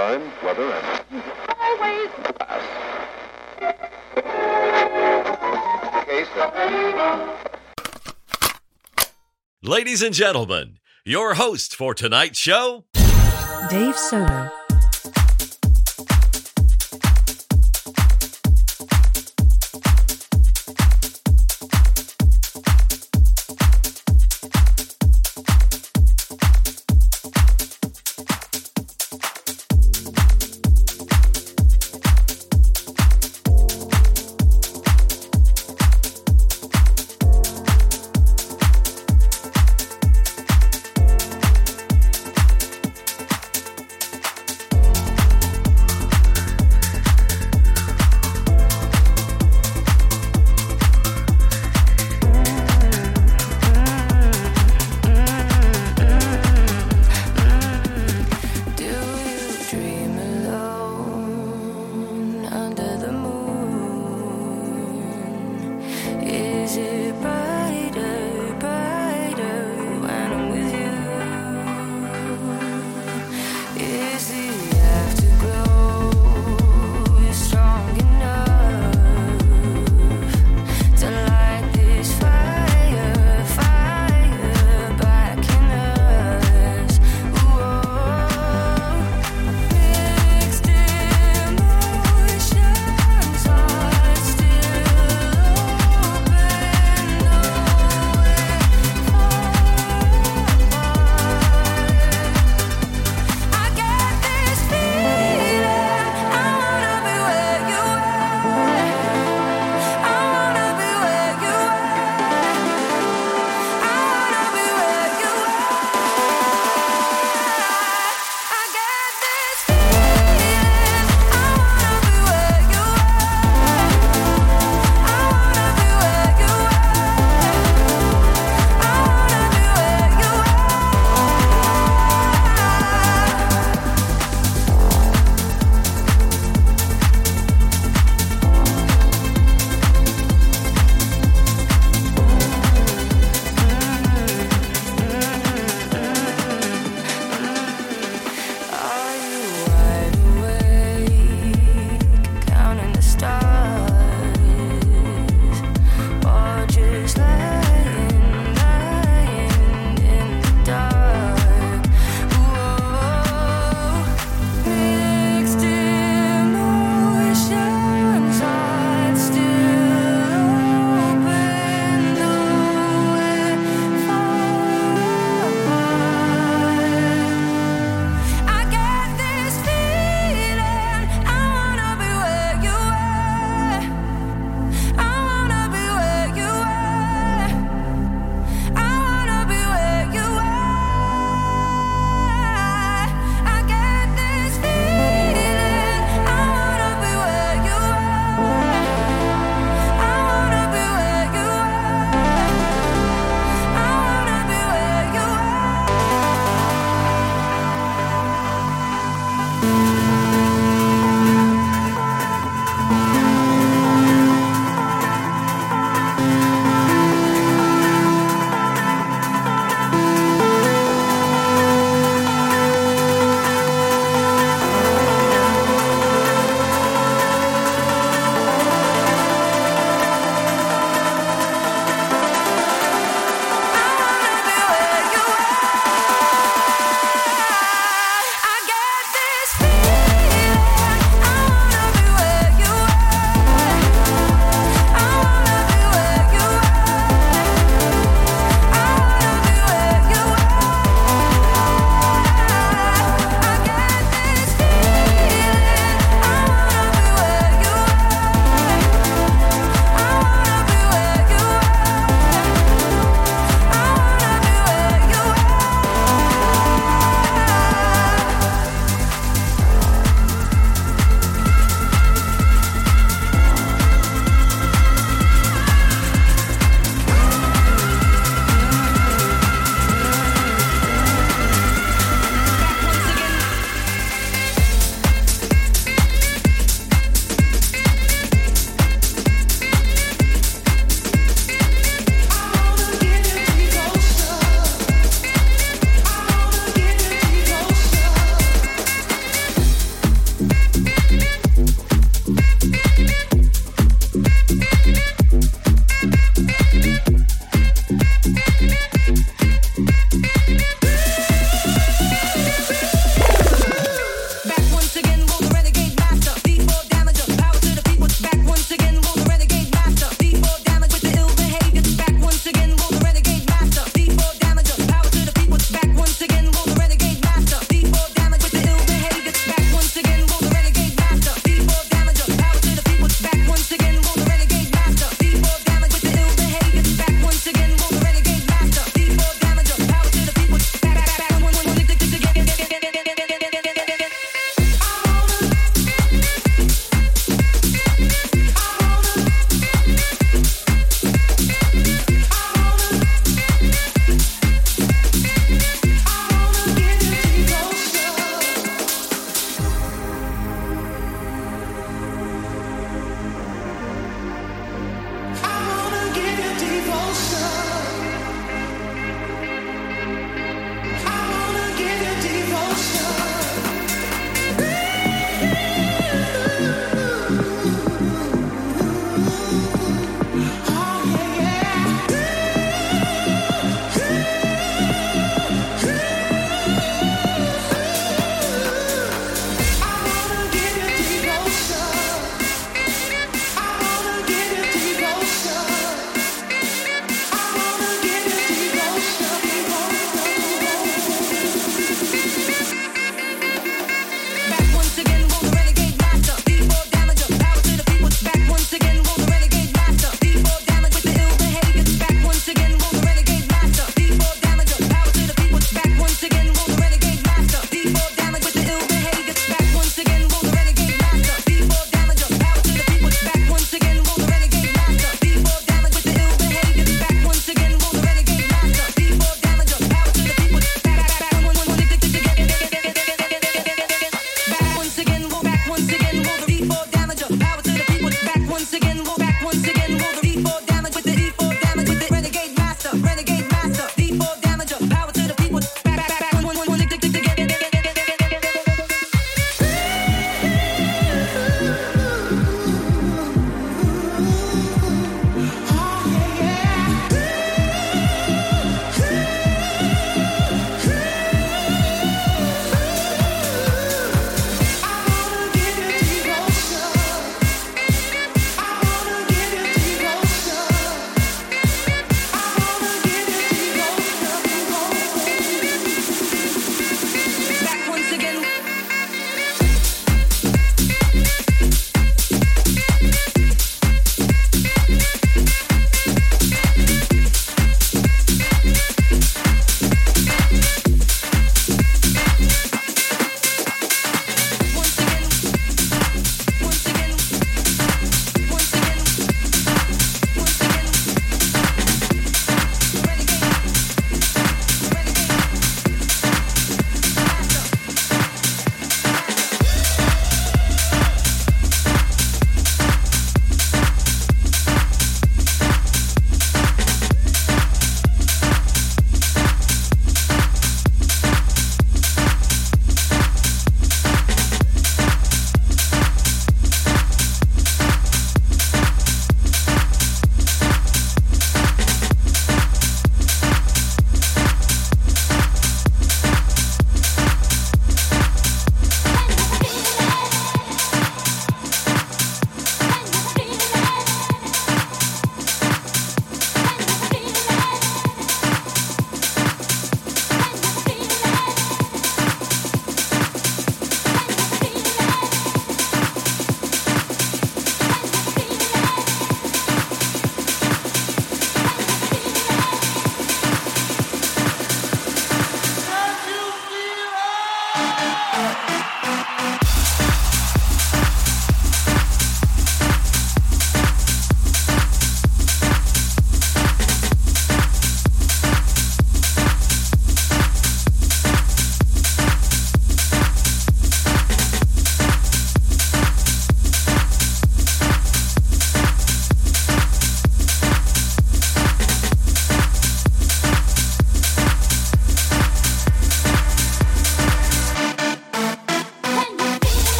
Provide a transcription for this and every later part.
time, weather, and always. Ladies and gentlemen, your host for tonight's show, Dave Solo.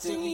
something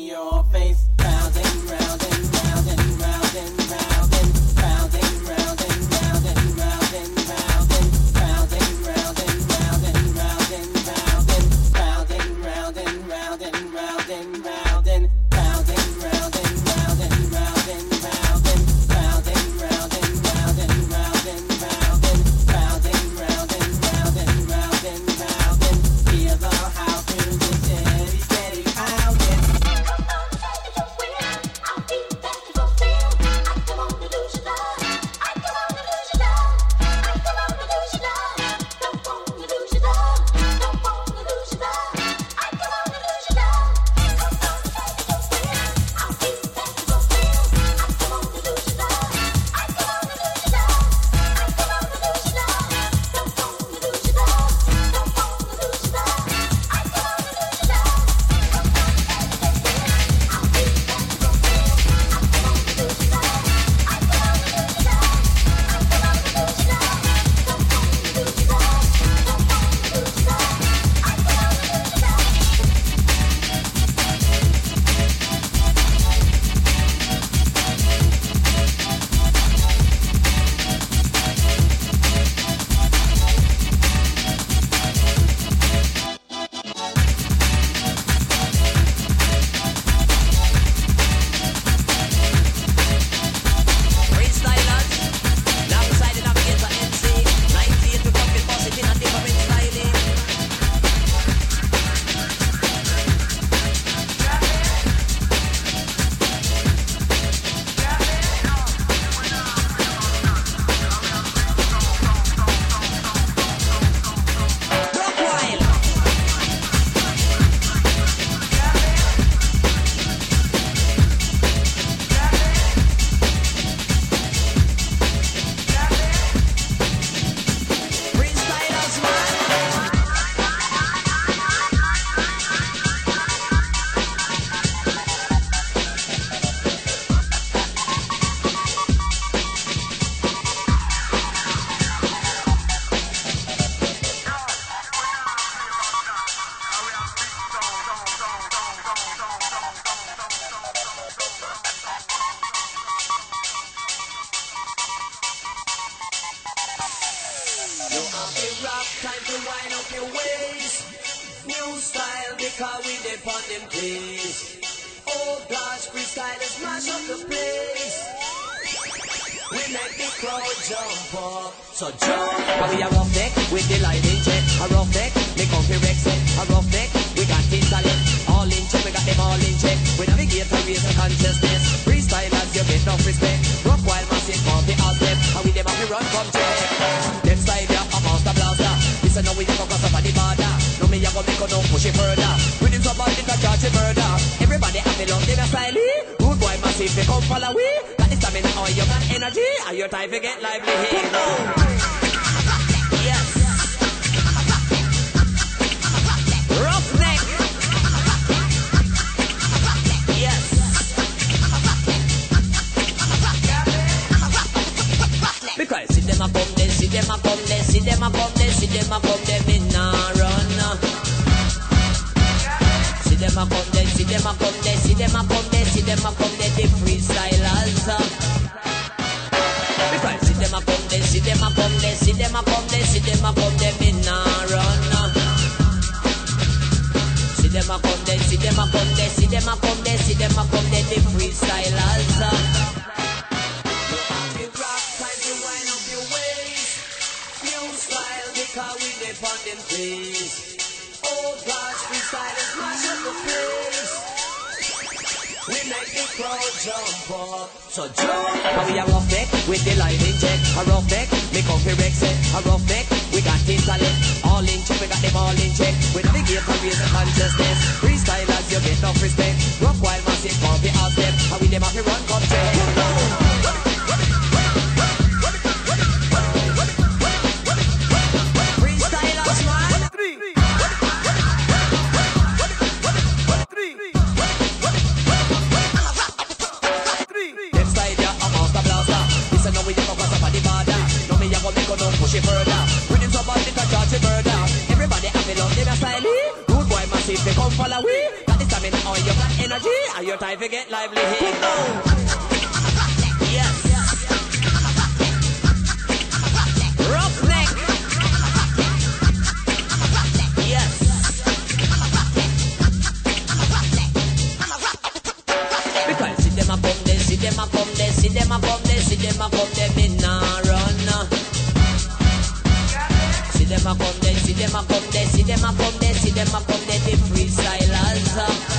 a come there, see them a come there, see them a come there, see them a come there, the freestylers.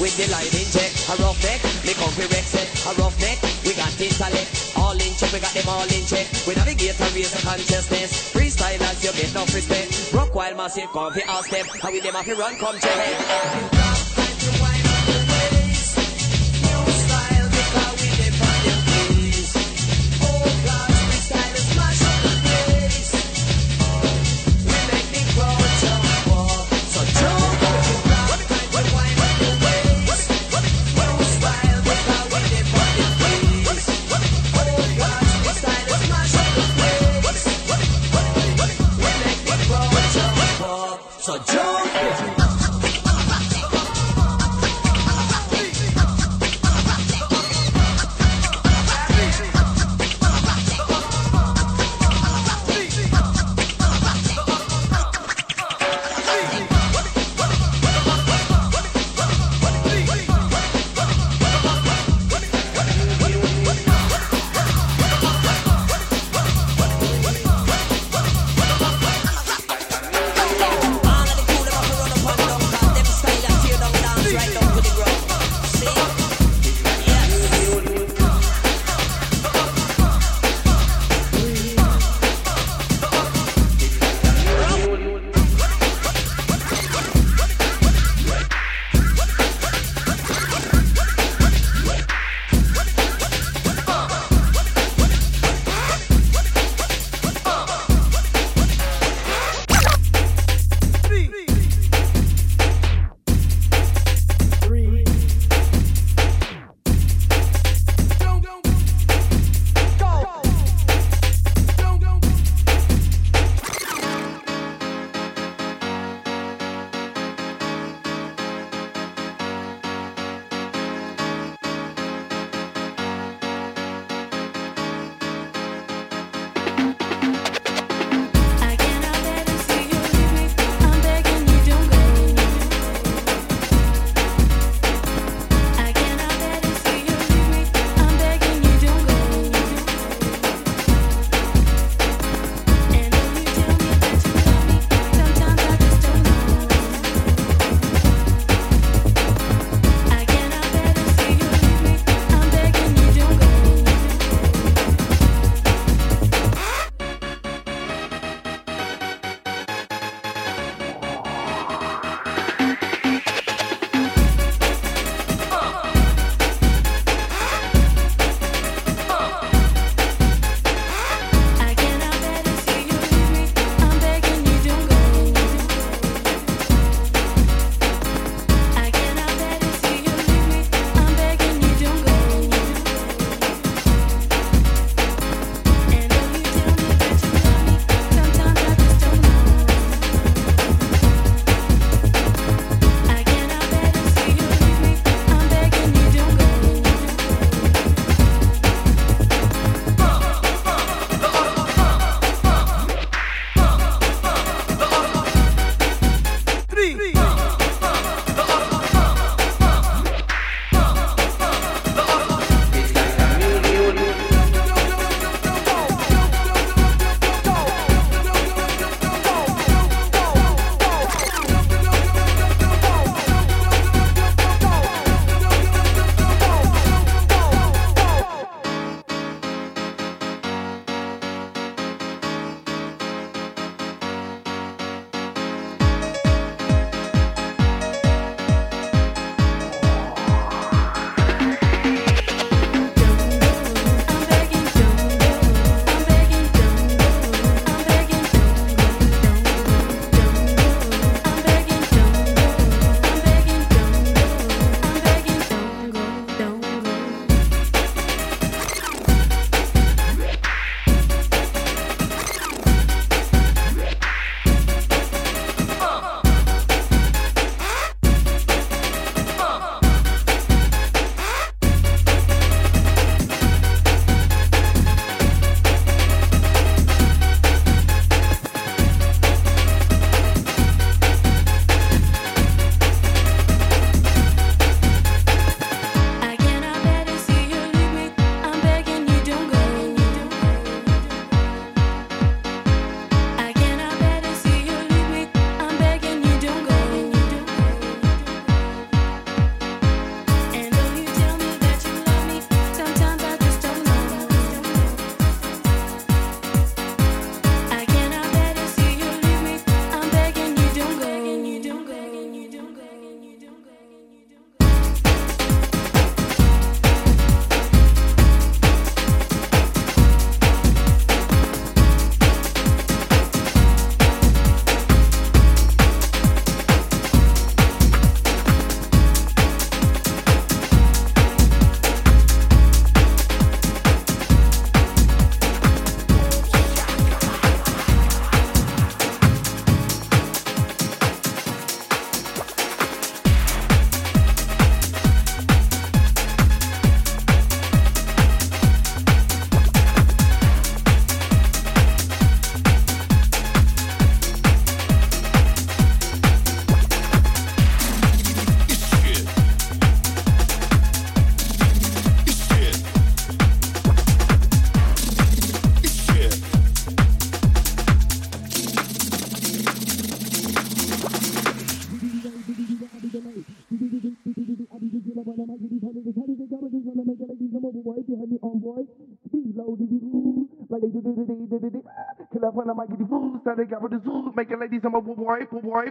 With the line in check. A rough neck, me come Rex it. A rough neck, we got intellect. All in check, we got them all in check. Massive, come fi ask them. How we them have run, come check.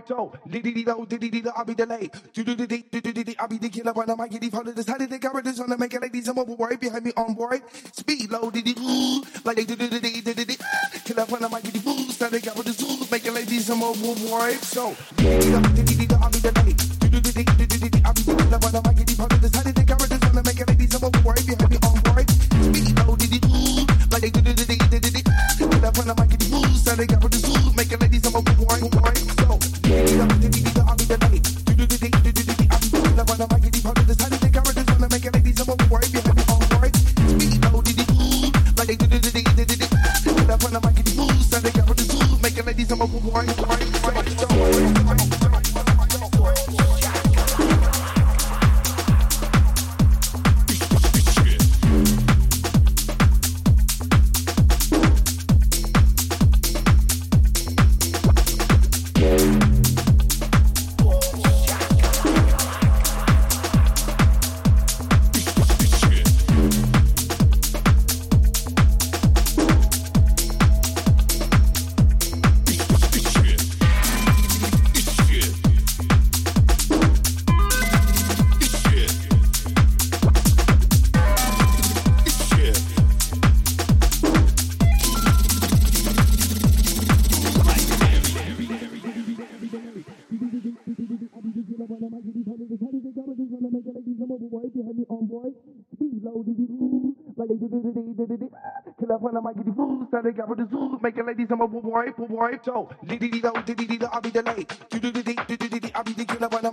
toe. I'll be delayed. I'll be the killer when I'm a giddy follow this. How did the cover this on the make it like these? I'm overworried behind me on board. Speed low. Like they do do. Killer when I'm a giddy fool. Started cover this. Make it like these. I'm overworried. So, I'll be delayed. right though. Diddy diddy I'll be the light. Do do do do do do I'll be the killer when I'm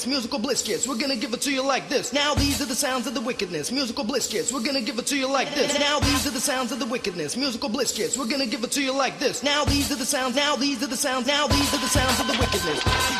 wickedness. Musical bliss kids, we're gonna give it to you like this. Now these are the sounds of the wickedness. Musical bliss kids, we're gonna give it to you like this. Now these are the sounds of the wickedness. Musical bliss kids, we're gonna give it to you like this. Now these are the sounds. Now these are the sounds. Now these are the sounds of the wickedness.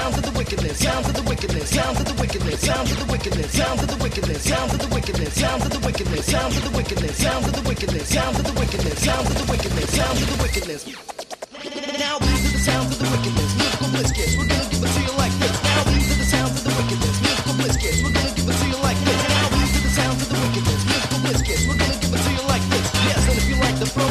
Sounds of the wickedness. Sounds of the wickedness. Sounds of the wickedness. Sounds of the wickedness. Sounds of the wickedness. Sounds of the wickedness. Sounds of the wickedness. Sounds of the wickedness. Sounds of the wickedness. Sounds of the wickedness. Sounds of the wickedness. Sounds of the wickedness. Now these are the sounds of the wickedness. Musical bliss kids. We're gonna give it to you like this. Now these are the sounds of the wickedness. Musical bliss kids. We're gonna give it to you like this. Now these are the sounds of the wickedness. Musical bliss kids. We're gonna give it to you like this. Yes, and if you like the flow,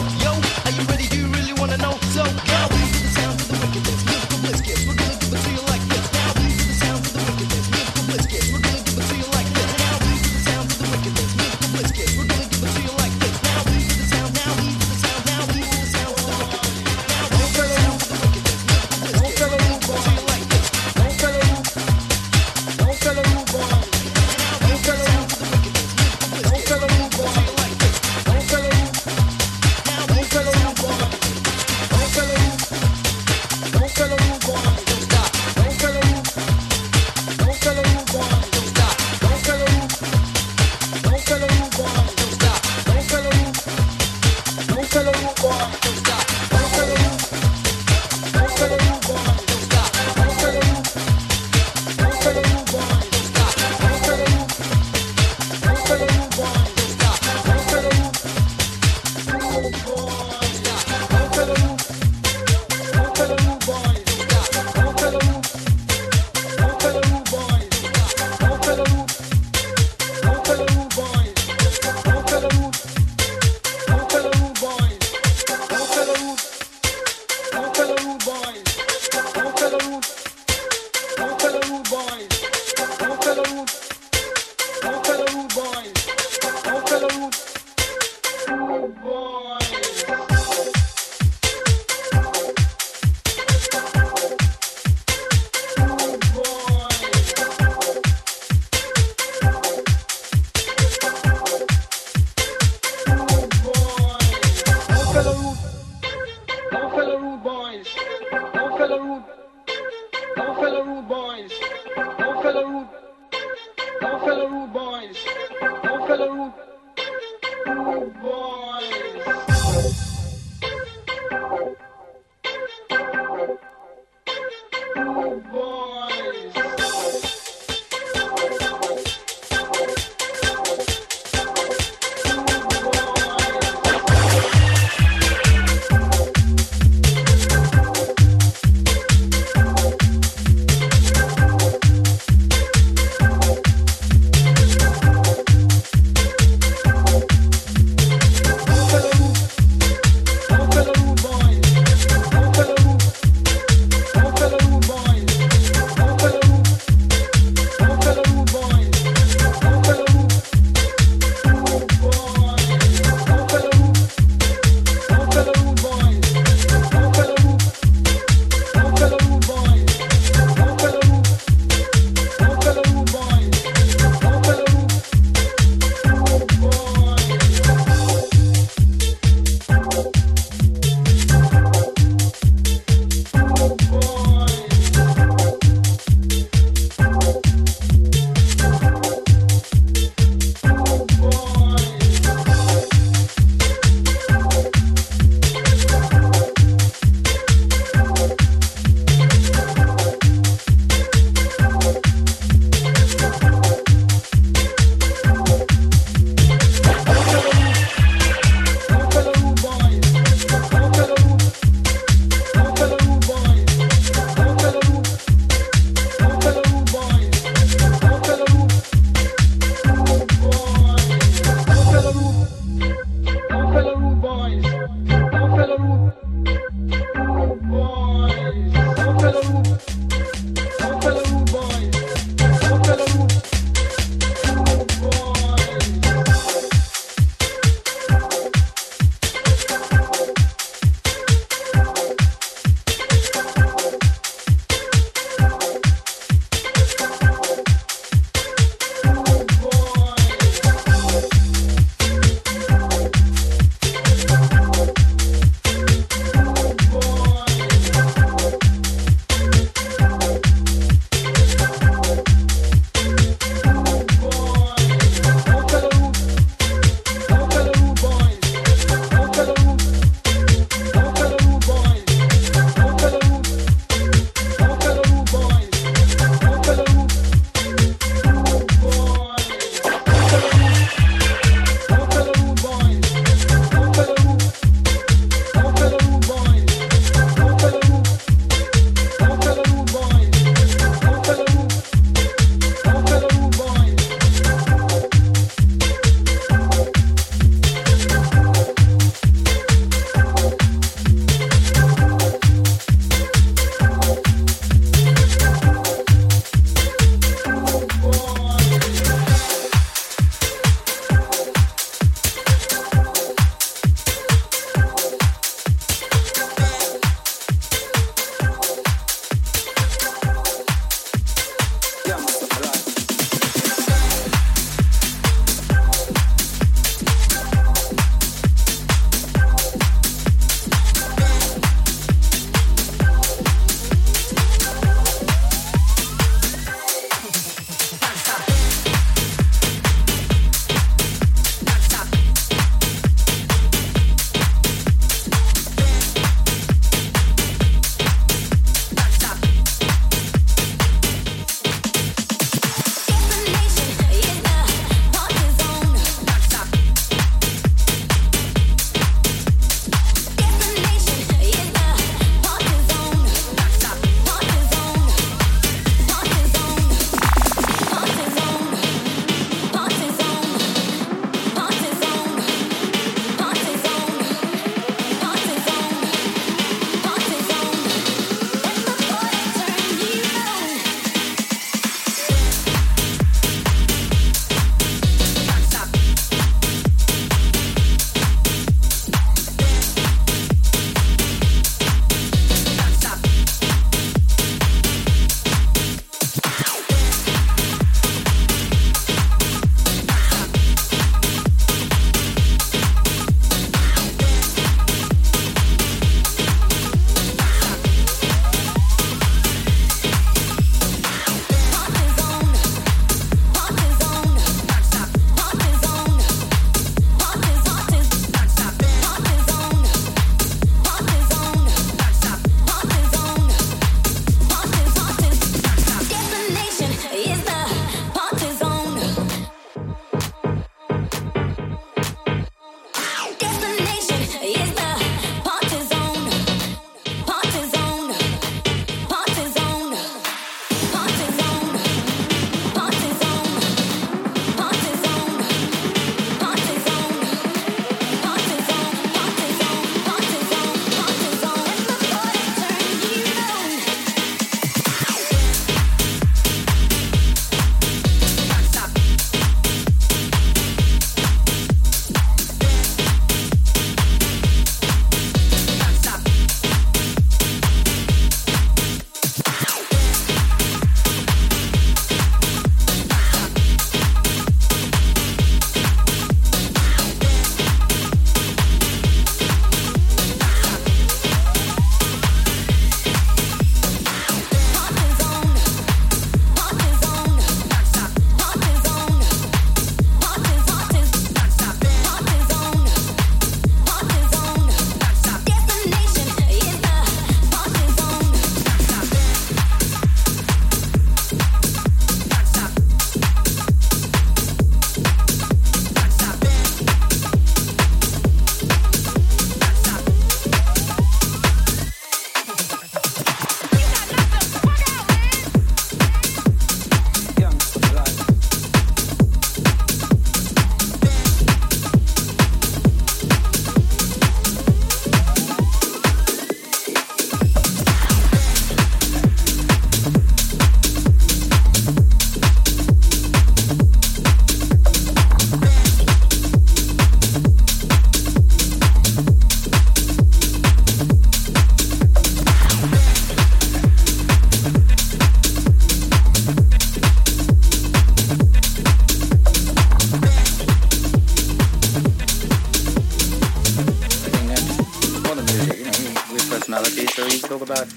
talk about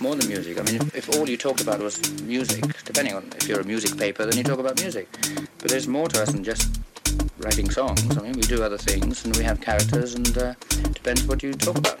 more than music. I mean, if, if all you talked about was music, depending on if you're a music paper, then you talk about music. But there's more to us than just writing songs. I mean, we do other things and we have characters, and uh, depends what you talk about.